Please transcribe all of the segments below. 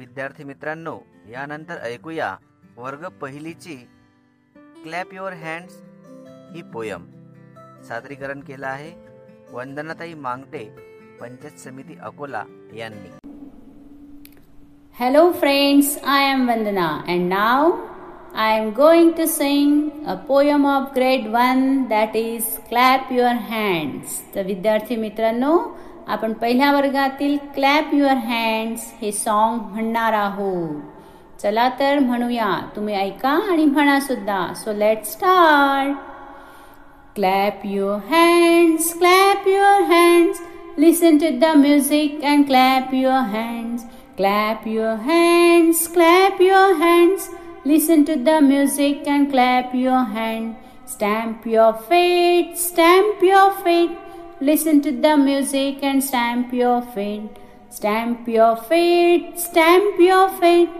विद्यार्थी मित्रांनो यानंतर ऐकूया वर्ग पहिलीची क्लॅप युअर हँड्स ही पोयम. सादरीकरण केलं आहे वंदनाताई मांगटे पंचायत समिती अकोला यांनी. Hello friends I am Vandana and now I am going to sing a poem of grade one that is clap your hands तर विद्यार्थी मित्रांनो आपण पहिल्या वर्गातील क्लॅप युअर हँड्स हे सॉन्ग म्हणणार आहोत चला तर म्हणूया तुम्ही ऐका आणि म्हणा सुद्धा so let start clap your hands clap your hands listen to the music and clap your hands Clap your hands, clap your hands. Listen to the music and clap your hand. Stamp your feet, stamp your feet. Listen to the music and stamp your feet. Stamp your feet, stamp your feet.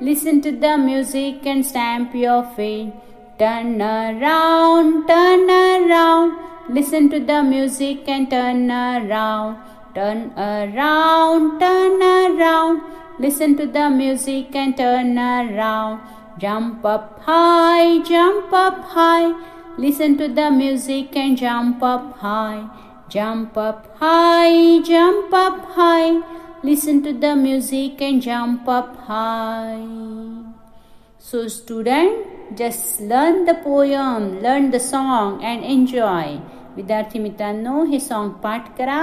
Listen to the music and stamp your feet. Turn around, turn around. Listen to the music and turn around. Turn around, turn around. Listen to the music and turn around. Jump up high, jump up high. Listen to the music and jump up high. Jump up high, jump up high. Listen to the music and jump up high. So, student, just learn the poem, learn the song and enjoy. विद्यार्थी मित्रांनो हे song पाठ करा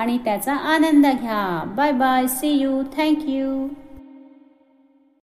आणि त्याचा आनंद घ्या bye bye see you thank you